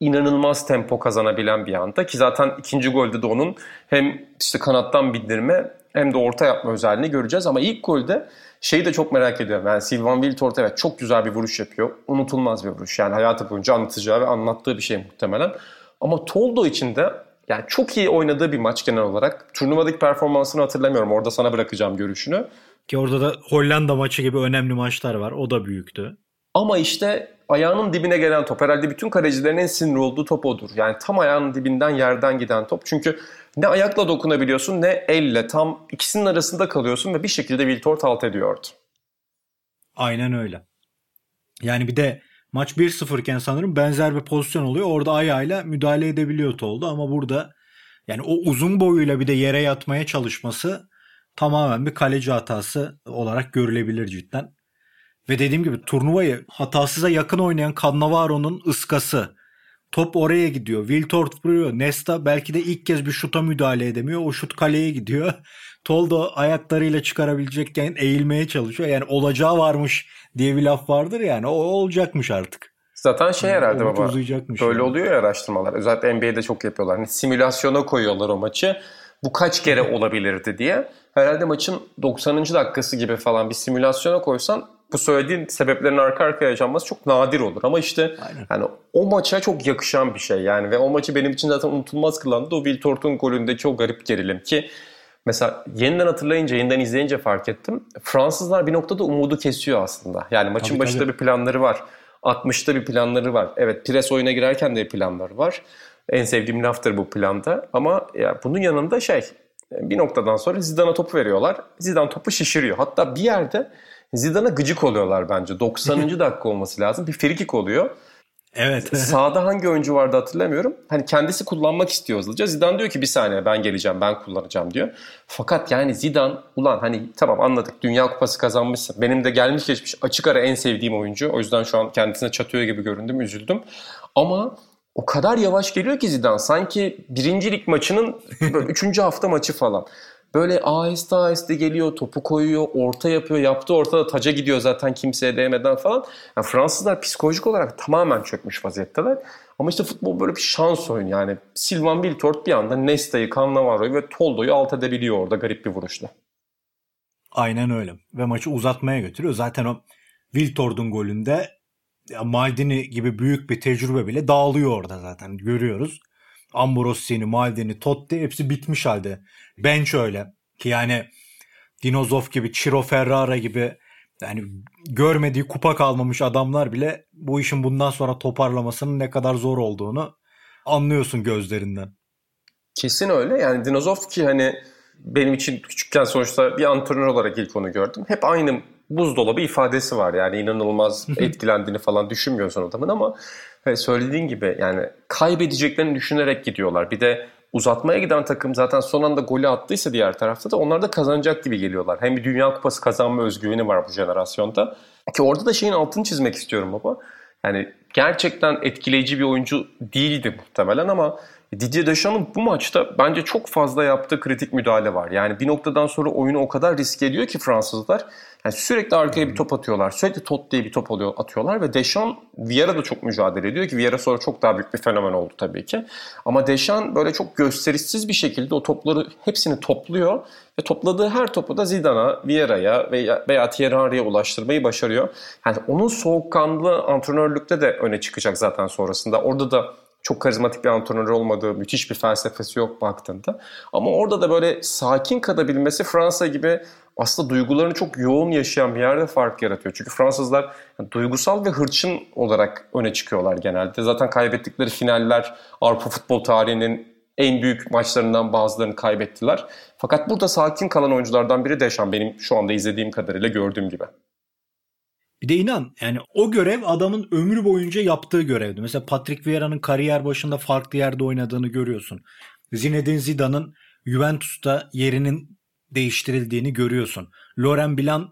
Speaker 3: inanılmaz tempo kazanabilen bir anda ki zaten ikinci golde de onun hem işte kanattan bindirme hem de orta yapma özelliğini göreceğiz ama ilk golde Şeyi de çok merak ediyorum. Yani Silvan Wiltord evet çok güzel bir vuruş yapıyor. Unutulmaz bir vuruş. Yani hayatı boyunca anlatacağı ve anlattığı bir şey muhtemelen. Ama Toldo için de yani çok iyi oynadığı bir maç genel olarak. Turnuvadaki performansını hatırlamıyorum. Orada sana bırakacağım görüşünü.
Speaker 2: Ki orada da Hollanda maçı gibi önemli maçlar var. O da büyüktü.
Speaker 3: Ama işte ayağının dibine gelen top. Herhalde bütün kalecilerin en sinir olduğu top odur. Yani tam ayağının dibinden yerden giden top. Çünkü ne ayakla dokunabiliyorsun ne elle. Tam ikisinin arasında kalıyorsun ve bir şekilde Wiltord alt ediyordu.
Speaker 2: Aynen öyle. Yani bir de maç 1-0 iken sanırım benzer bir pozisyon oluyor. Orada ayağıyla müdahale edebiliyor oldu ama burada yani o uzun boyuyla bir de yere yatmaya çalışması tamamen bir kaleci hatası olarak görülebilir cidden. Ve dediğim gibi turnuvayı hatasıza yakın oynayan Cannavaro'nun ıskası. Top oraya gidiyor. Wiltord vuruyor. Nesta belki de ilk kez bir şuta müdahale edemiyor. O şut kaleye gidiyor. Toldo ayaklarıyla çıkarabilecekken eğilmeye çalışıyor. Yani olacağı varmış diye bir laf vardır yani. O olacakmış artık.
Speaker 3: Zaten şey yani herhalde baba. Böyle yani. oluyor ya araştırmalar. Özellikle NBA'de çok yapıyorlar. Hani simülasyona koyuyorlar o maçı. Bu kaç kere olabilirdi diye. Herhalde maçın 90. dakikası gibi falan bir simülasyona koysan bu söylediğin sebeplerin arka arkaya yaşanması çok nadir olur. Ama işte Aynen. yani o maça çok yakışan bir şey yani ve o maçı benim için zaten unutulmaz kılan da o Will Thornton golündeki o garip gerilim ki Mesela yeniden hatırlayınca, yeniden izleyince fark ettim. Fransızlar bir noktada umudu kesiyor aslında. Yani maçın tabii, başında tabii. bir planları var. 60'ta bir planları var. Evet pres oyuna girerken de bir planları var. En sevdiğim laftır bu planda. Ama ya bunun yanında şey bir noktadan sonra Zidane'a topu veriyorlar. Zidane topu şişiriyor. Hatta bir yerde Zidane'a gıcık oluyorlar bence. 90. dakika olması lazım. Bir frikik oluyor.
Speaker 2: Evet.
Speaker 3: Sağda hangi oyuncu vardı hatırlamıyorum. Hani kendisi kullanmak istiyor hızlıca. Zidane diyor ki bir saniye ben geleceğim ben kullanacağım diyor. Fakat yani Zidane ulan hani tamam anladık Dünya Kupası kazanmışsın. Benim de gelmiş geçmiş açık ara en sevdiğim oyuncu. O yüzden şu an kendisine çatıyor gibi göründüm üzüldüm. Ama o kadar yavaş geliyor ki Zidane. Sanki birincilik maçının böyle üçüncü hafta maçı falan. Böyle aheste aheste geliyor, topu koyuyor, orta yapıyor. Yaptığı ortada taca gidiyor zaten kimseye değmeden falan. Yani Fransızlar psikolojik olarak tamamen çökmüş vaziyetteler. Ama işte futbol böyle bir şans oyunu yani. Sylvain Wiltord bir anda Nesta'yı, Cannavaro'yu ve Toldo'yu alt edebiliyor orada garip bir vuruşla.
Speaker 2: Aynen öyle. Ve maçı uzatmaya götürüyor. Zaten o Wiltord'un golünde Maldini gibi büyük bir tecrübe bile dağılıyor orada zaten görüyoruz. Ambrosini, Maldini, Totti hepsi bitmiş halde. Bench öyle. Ki yani Dinozov gibi, Ciro Ferrara gibi yani görmediği kupa kalmamış adamlar bile bu işin bundan sonra toparlamasının ne kadar zor olduğunu anlıyorsun gözlerinden.
Speaker 3: Kesin öyle. Yani Dinozov ki hani benim için küçükken sonuçta bir antrenör olarak ilk onu gördüm. Hep aynı buzdolabı ifadesi var. Yani inanılmaz etkilendiğini falan düşünmüyorsun adamın ama söylediğin gibi yani kaybedeceklerini düşünerek gidiyorlar. Bir de uzatmaya giden takım zaten son anda golü attıysa diğer tarafta da onlar da kazanacak gibi geliyorlar. Hem bir Dünya Kupası kazanma özgüveni var bu jenerasyonda. Ki orada da şeyin altını çizmek istiyorum baba. Yani gerçekten etkileyici bir oyuncu değildi muhtemelen ama Didier Deschamps'ın bu maçta bence çok fazla yaptığı kritik müdahale var. Yani bir noktadan sonra oyunu o kadar risk ediyor ki Fransızlar. Yani sürekli arkaya bir top atıyorlar. Sürekli tot diye bir top atıyorlar ve Deschamps Vieira da çok mücadele ediyor ki Vieira sonra çok daha büyük bir fenomen oldu tabii ki. Ama Deschamps böyle çok gösterişsiz bir şekilde o topları hepsini topluyor ve topladığı her topu da Zidane'a, Vieira'ya veya, veya Thierry Henry'e ulaştırmayı başarıyor. Yani onun soğukkanlı antrenörlükte de öne çıkacak zaten sonrasında. Orada da çok karizmatik bir antrenör olmadığı, müthiş bir felsefesi yok baktığında. Ama orada da böyle sakin kalabilmesi Fransa gibi aslında duygularını çok yoğun yaşayan bir yerde fark yaratıyor. Çünkü Fransızlar yani duygusal ve hırçın olarak öne çıkıyorlar genelde. Zaten kaybettikleri finaller Avrupa futbol tarihinin en büyük maçlarından bazılarını kaybettiler. Fakat burada sakin kalan oyunculardan biri Deşan benim şu anda izlediğim kadarıyla gördüğüm gibi.
Speaker 2: Bir de inan yani o görev adamın ömrü boyunca yaptığı görevdi. Mesela Patrick Vieira'nın kariyer başında farklı yerde oynadığını görüyorsun. Zinedine Zidane'ın Juventus'ta yerinin değiştirildiğini görüyorsun. Loren Blanc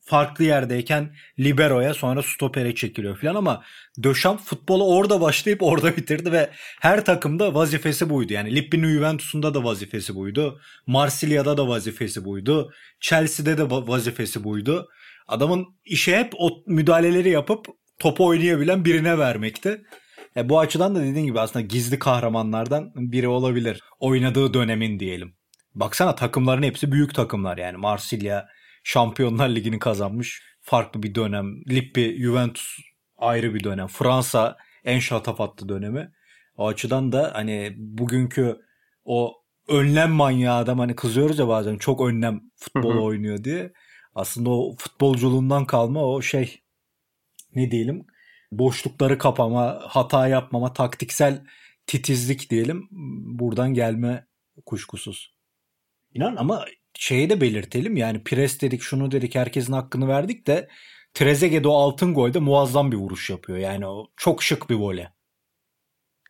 Speaker 2: farklı yerdeyken libero'ya sonra stopere çekiliyor falan ama Döşamp futbolu orada başlayıp orada bitirdi ve her takımda vazifesi buydu. Yani Lippi'nin Juventus'unda da vazifesi buydu. Marsilya'da da vazifesi buydu. Chelsea'de de vazifesi buydu. Adamın işi hep o müdahaleleri yapıp topu oynayabilen birine vermekti. E bu açıdan da dediğin gibi aslında gizli kahramanlardan biri olabilir. Oynadığı dönemin diyelim. Baksana takımların hepsi büyük takımlar yani. Marsilya Şampiyonlar Ligi'ni kazanmış. Farklı bir dönem. Lippi, Juventus ayrı bir dönem. Fransa en şatafatlı dönemi. O açıdan da hani bugünkü o önlem manyağı adam hani kızıyoruz ya bazen çok önlem futbol oynuyor diye. Aslında o futbolculuğundan kalma o şey ne diyelim boşlukları kapama, hata yapmama, taktiksel titizlik diyelim buradan gelme kuşkusuz. İnan ama şeyi de belirtelim yani pres dedik şunu dedik herkesin hakkını verdik de Trezeguet o altın golde muazzam bir vuruş yapıyor. Yani o çok şık bir vole.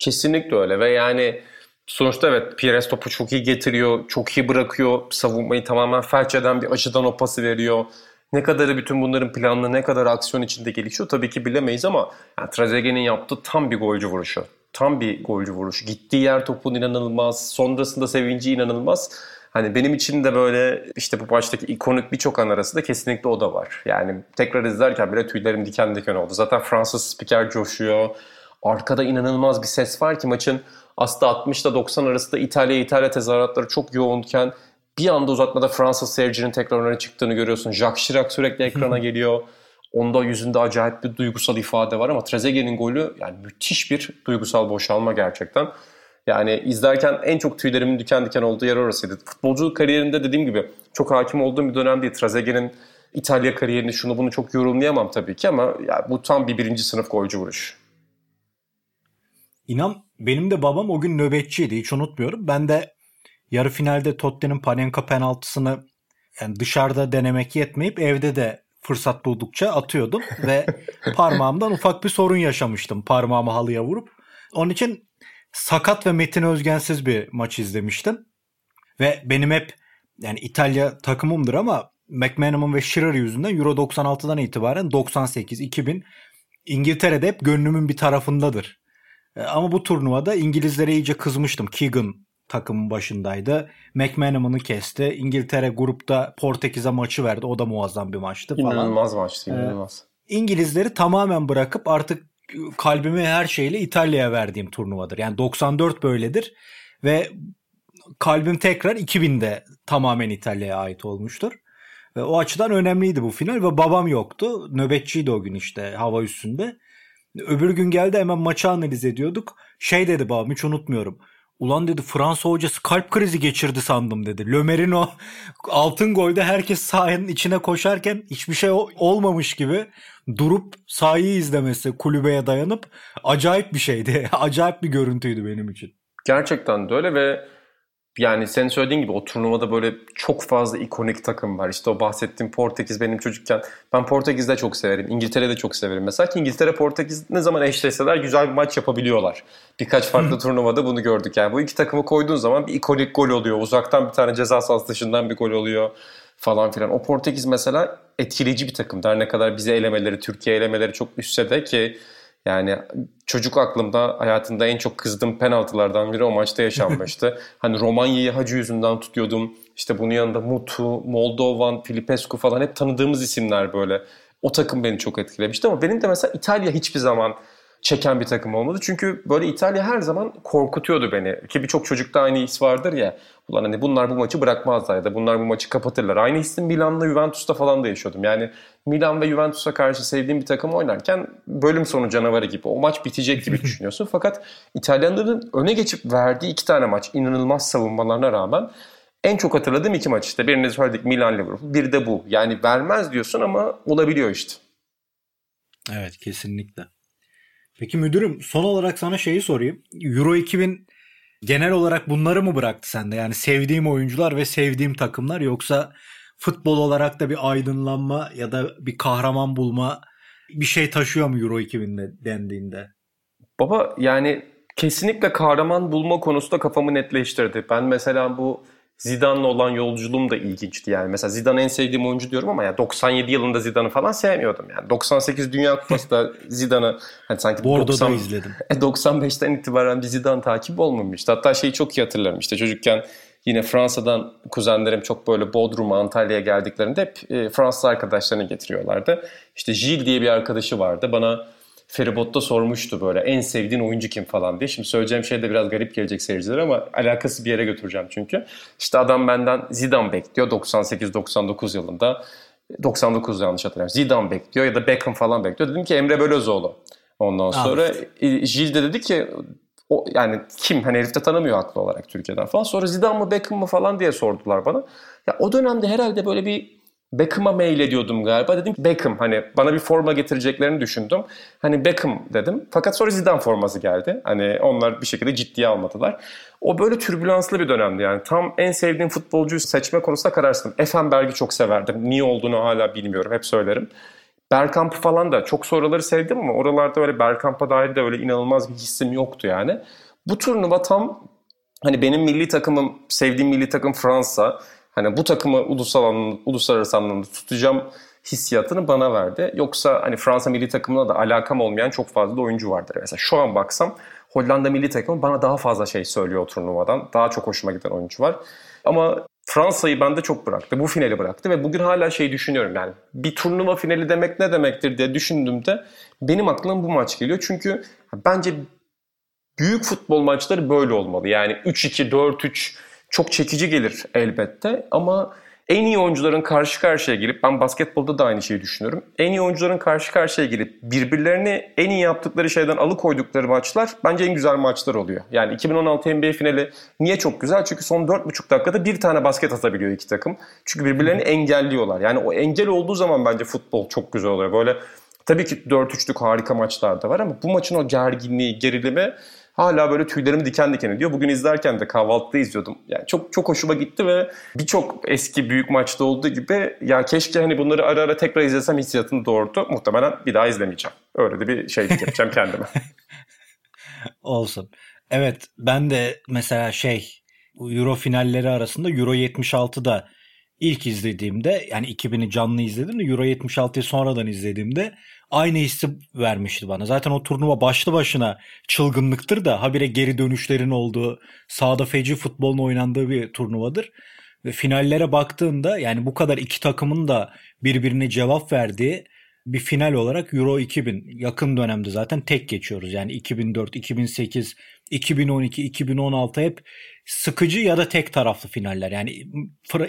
Speaker 3: Kesinlikle öyle ve yani sonuçta evet Pires topu çok iyi getiriyor, çok iyi bırakıyor, savunmayı tamamen felç eden bir açıdan o pası veriyor. Ne kadarı bütün bunların planlı, ne kadar aksiyon içinde gelişiyor tabii ki bilemeyiz ama yani Trezeguet'in yaptığı tam bir golcü vuruşu. Tam bir golcü vuruşu. Gittiği yer topun inanılmaz, sonrasında sevinci inanılmaz. Hani benim için de böyle işte bu baştaki ikonik birçok an arasında kesinlikle o da var. Yani tekrar izlerken bile tüylerim diken diken oldu. Zaten Fransız spiker coşuyor. Arkada inanılmaz bir ses var ki maçın aslında 60 ile 90 arasında İtalya İtalya tezahüratları çok yoğunken bir anda uzatmada Fransız seyircinin tekrar öne çıktığını görüyorsun. Jacques Chirac sürekli ekrana geliyor. Onda yüzünde acayip bir duygusal ifade var ama Trezeguet'in golü yani müthiş bir duygusal boşalma gerçekten. Yani izlerken en çok tüylerimin diken diken olduğu yer orasıydı. Futbolculuk kariyerinde dediğim gibi çok hakim olduğum bir dönem değil. Trezeguet'in İtalya kariyerini şunu bunu çok yorumlayamam tabii ki ama yani bu tam bir birinci sınıf golcü vuruş.
Speaker 2: İnan benim de babam o gün nöbetçiydi hiç unutmuyorum. Ben de yarı finalde Tottenham'ın Panenka penaltısını yani dışarıda denemek yetmeyip evde de fırsat buldukça atıyordum ve parmağımdan ufak bir sorun yaşamıştım parmağımı halıya vurup. Onun için sakat ve Metin Özgensiz bir maç izlemiştim. Ve benim hep yani İtalya takımımdır ama McManaman ve Shearer yüzünden Euro 96'dan itibaren 98, 2000 İngiltere'de hep gönlümün bir tarafındadır. E, ama bu turnuvada İngilizlere iyice kızmıştım. Keegan takımın başındaydı. McManaman'ı kesti. İngiltere grupta Portekiz'e maçı verdi. O da muazzam bir maçtı falan.
Speaker 3: İnanılmaz maçtı, inanılmaz.
Speaker 2: Ee, İngilizleri tamamen bırakıp artık kalbimi her şeyle İtalya'ya verdiğim turnuvadır. Yani 94 böyledir ve kalbim tekrar 2000'de tamamen İtalya'ya ait olmuştur. Ve o açıdan önemliydi bu final ve babam yoktu. Nöbetçiydi o gün işte hava üstünde. Öbür gün geldi hemen maçı analiz ediyorduk. Şey dedi babam hiç unutmuyorum. Ulan dedi Fransa hocası kalp krizi geçirdi sandım dedi. Lömer'in o altın golde herkes sahanın içine koşarken hiçbir şey olmamış gibi durup sahayı izlemesi kulübeye dayanıp acayip bir şeydi. acayip bir görüntüydü benim için.
Speaker 3: Gerçekten de öyle ve yani senin söylediğin gibi o turnuvada böyle çok fazla ikonik takım var. İşte o bahsettiğim Portekiz benim çocukken. Ben Portekiz'de çok severim. İngiltere'de çok severim. Mesela ki İngiltere Portekiz ne zaman eşleşseler güzel bir maç yapabiliyorlar. Birkaç farklı turnuvada bunu gördük. Yani bu iki takımı koyduğun zaman bir ikonik gol oluyor. Uzaktan bir tane ceza sahası dışından bir gol oluyor falan filan. O Portekiz mesela etkileyici bir takım. Her ne kadar bize elemeleri, Türkiye elemeleri çok üstse de ki yani çocuk aklımda hayatında en çok kızdığım penaltılardan biri o maçta yaşanmıştı. hani Romanya'yı hacı yüzünden tutuyordum. İşte bunun yanında Mutu, Moldovan, Filipescu falan hep tanıdığımız isimler böyle. O takım beni çok etkilemişti ama benim de mesela İtalya hiçbir zaman çeken bir takım olmadı. Çünkü böyle İtalya her zaman korkutuyordu beni. Ki birçok çocukta aynı his vardır ya. Ulan hani bunlar bu maçı bırakmazlar ya da bunlar bu maçı kapatırlar. Aynı hissi Milan'la Juventus'ta falan da yaşıyordum. Yani Milan ve Juventus'a karşı sevdiğim bir takım oynarken bölüm sonu canavarı gibi. O maç bitecek gibi düşünüyorsun. Fakat İtalyanların öne geçip verdiği iki tane maç inanılmaz savunmalarına rağmen en çok hatırladığım iki maç işte. Birini söyledik Milan Liverpool. Bir de bu. Yani vermez diyorsun ama olabiliyor işte.
Speaker 2: Evet kesinlikle. Peki müdürüm son olarak sana şeyi sorayım. Euro 2000 genel olarak bunları mı bıraktı sende? Yani sevdiğim oyuncular ve sevdiğim takımlar yoksa futbol olarak da bir aydınlanma ya da bir kahraman bulma bir şey taşıyor mu Euro 2000'de dendiğinde?
Speaker 3: Baba yani kesinlikle kahraman bulma konusunda kafamı netleştirdi. Ben mesela bu Zidane'la olan yolculuğum da ilginçti yani. Mesela Zidane en sevdiğim oyuncu diyorum ama ya 97 yılında Zidane'ı falan sevmiyordum yani. 98 Dünya Kupası'da Zidane'ı hani sanki
Speaker 2: Bordo'da 90, izledim.
Speaker 3: 95'ten itibaren bir Zidane takip olmamıştı. Hatta şeyi çok iyi hatırlarım işte çocukken yine Fransa'dan kuzenlerim çok böyle Bodrum'a, Antalya'ya geldiklerinde hep e, Fransız arkadaşlarını getiriyorlardı. İşte Gilles diye bir arkadaşı vardı. Bana feribotta sormuştu böyle en sevdiğin oyuncu kim falan diye. Şimdi söyleyeceğim şey de biraz garip gelecek seyircilere ama alakası bir yere götüreceğim çünkü. İşte adam benden Zidane bekliyor 98-99 yılında. 99 yanlış hatırlıyorum. Zidane bekliyor ya da Beckham falan bekliyor. Dedim ki Emre Belözoğlu. Ondan sonra Gilles de dedi ki o yani kim hani herif de tanımıyor haklı olarak Türkiye'den falan. Sonra Zidane mı Beckham mı falan diye sordular bana. Ya o dönemde herhalde böyle bir Beckham'a mail ediyordum galiba. Dedim Beckham hani bana bir forma getireceklerini düşündüm. Hani Beckham dedim. Fakat sonra Zidane forması geldi. Hani onlar bir şekilde ciddiye almadılar. O böyle türbülanslı bir dönemdi yani. Tam en sevdiğim futbolcuyu seçme konusunda kararsızdım. Effenberg'i çok severdim. Niye olduğunu hala bilmiyorum. Hep söylerim. Bergkamp falan da çok sonraları sevdim ama oralarda öyle Bergkamp'a dair de öyle inanılmaz bir hissim yoktu yani. Bu turnuva tam hani benim milli takımım, sevdiğim milli takım Fransa. Hani bu takımı ulusal anlamda, uluslararası anlamda tutacağım hissiyatını bana verdi. Yoksa hani Fransa milli takımına da alakam olmayan çok fazla da oyuncu vardır. Mesela şu an baksam Hollanda milli takımı bana daha fazla şey söylüyor turnuvadan. Daha çok hoşuma giden oyuncu var. Ama Fransa'yı bende çok bıraktı. Bu finali bıraktı ve bugün hala şey düşünüyorum yani. Bir turnuva finali demek ne demektir diye düşündüğümde benim aklıma bu maç geliyor. Çünkü bence büyük futbol maçları böyle olmalı. Yani 3-2, 4-3 çok çekici gelir elbette ama en iyi oyuncuların karşı karşıya gelip ben basketbolda da aynı şeyi düşünüyorum. En iyi oyuncuların karşı karşıya gelip birbirlerini en iyi yaptıkları şeyden alıkoydukları maçlar bence en güzel maçlar oluyor. Yani 2016 NBA finali niye çok güzel? Çünkü son 4,5 dakikada bir tane basket atabiliyor iki takım. Çünkü birbirlerini engelliyorlar. Yani o engel olduğu zaman bence futbol çok güzel oluyor. Böyle tabii ki 4-3'lük harika maçlar da var ama bu maçın o gerginliği, gerilimi hala böyle tüylerim diken diken ediyor. Bugün izlerken de kahvaltıda izliyordum. Yani çok çok hoşuma gitti ve birçok eski büyük maçta olduğu gibi ya keşke hani bunları ara ara tekrar izlesem hissiyatını doğurdu. Muhtemelen bir daha izlemeyeceğim. Öyle de bir şey yapacağım kendime.
Speaker 2: Olsun. Evet ben de mesela şey Euro finalleri arasında Euro 76'da ilk izlediğimde yani 2000'i canlı izledim de Euro 76'yı sonradan izlediğimde aynı hissi vermişti bana. Zaten o turnuva başlı başına çılgınlıktır da habire geri dönüşlerin olduğu, sahada feci futbolun oynandığı bir turnuvadır. Ve finallere baktığında yani bu kadar iki takımın da birbirine cevap verdiği bir final olarak Euro 2000 yakın dönemde zaten tek geçiyoruz. Yani 2004, 2008, 2012, 2016 hep sıkıcı ya da tek taraflı finaller. Yani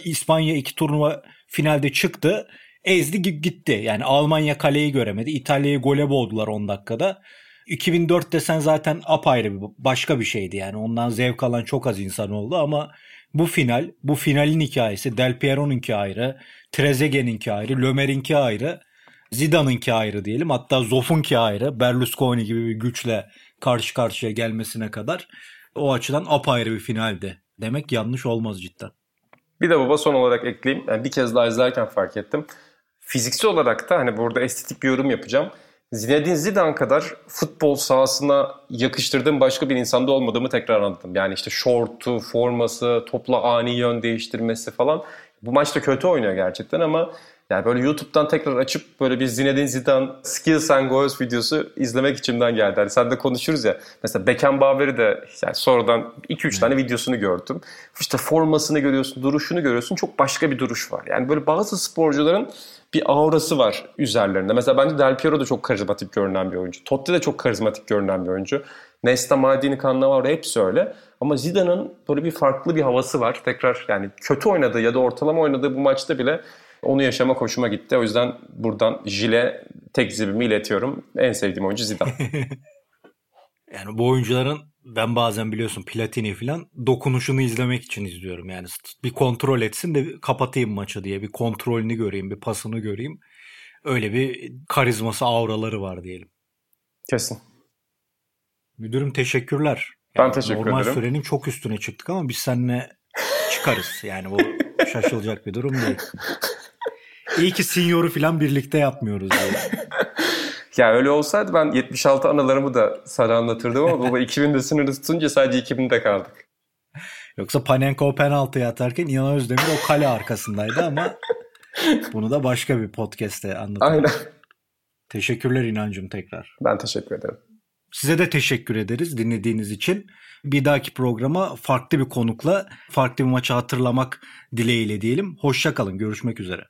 Speaker 2: İspanya iki turnuva finalde çıktı ezdi gitti. Yani Almanya kaleyi göremedi. İtalya'yı gole boğdular 10 dakikada. 2004 desen zaten apayrı bir başka bir şeydi yani. Ondan zevk alan çok az insan oldu ama bu final, bu finalin hikayesi Del Piero'nunki ayrı, Trezeguet'inki ayrı, Lömer'inki ayrı, Zidane'ınki ayrı diyelim. Hatta Zoff'unki ayrı. Berlusconi gibi bir güçle karşı karşıya gelmesine kadar o açıdan apayrı bir finaldi. Demek yanlış olmaz cidden.
Speaker 3: Bir de baba son olarak ekleyeyim. Yani bir kez daha izlerken fark ettim fiziksel olarak da hani burada estetik bir yorum yapacağım. Zinedine Zidane kadar futbol sahasına yakıştırdığım başka bir insanda olmadığımı tekrar anladım. Yani işte şortu, forması, topla ani yön değiştirmesi falan. Bu maçta kötü oynuyor gerçekten ama yani böyle YouTube'dan tekrar açıp böyle bir Zinedine Zidane Skills and Goals videosu izlemek içimden geldi. Hani sen de konuşuruz ya. Mesela Beckenbauer'i de yani sonradan 2-3 tane videosunu gördüm. İşte formasını görüyorsun, duruşunu görüyorsun. Çok başka bir duruş var. Yani böyle bazı sporcuların bir aurası var üzerlerinde. Mesela bence Del Piero da çok karizmatik görünen bir oyuncu. Totti de çok karizmatik görünen bir oyuncu. Nesta, Maldini, Cannavaro hepsi öyle. Ama Zidane'ın böyle bir farklı bir havası var. Tekrar yani kötü oynadığı ya da ortalama oynadığı bu maçta bile onu yaşama hoşuma gitti. O yüzden buradan Jile tek zibimi iletiyorum. En sevdiğim oyuncu Zidane.
Speaker 2: yani bu oyuncuların ben bazen biliyorsun Platini falan dokunuşunu izlemek için izliyorum. Yani bir kontrol etsin de kapatayım maçı diye bir kontrolünü göreyim, bir pasını göreyim. Öyle bir karizması, auraları var diyelim.
Speaker 3: Kesin.
Speaker 2: Müdürüm teşekkürler.
Speaker 3: Yani ben teşekkür
Speaker 2: normal
Speaker 3: ederim.
Speaker 2: Normal sürenin çok üstüne çıktık ama biz seninle çıkarız. Yani bu şaşılacak bir durum değil. İyi ki Senior'u falan birlikte yapmıyoruz. Diye.
Speaker 3: Ya öyle olsaydı ben 76 anılarımı da sana anlatırdım ama baba 2000'de sınırı tutunca sadece 2000'de kaldık.
Speaker 2: Yoksa Panenko penaltı atarken İnan Özdemir o kale arkasındaydı ama bunu da başka bir podcast'te anlatalım.
Speaker 3: Aynen.
Speaker 2: Teşekkürler İnancım tekrar.
Speaker 3: Ben teşekkür ederim.
Speaker 2: Size de teşekkür ederiz dinlediğiniz için. Bir dahaki programa farklı bir konukla farklı bir maçı hatırlamak dileğiyle diyelim. Hoşçakalın. Görüşmek üzere.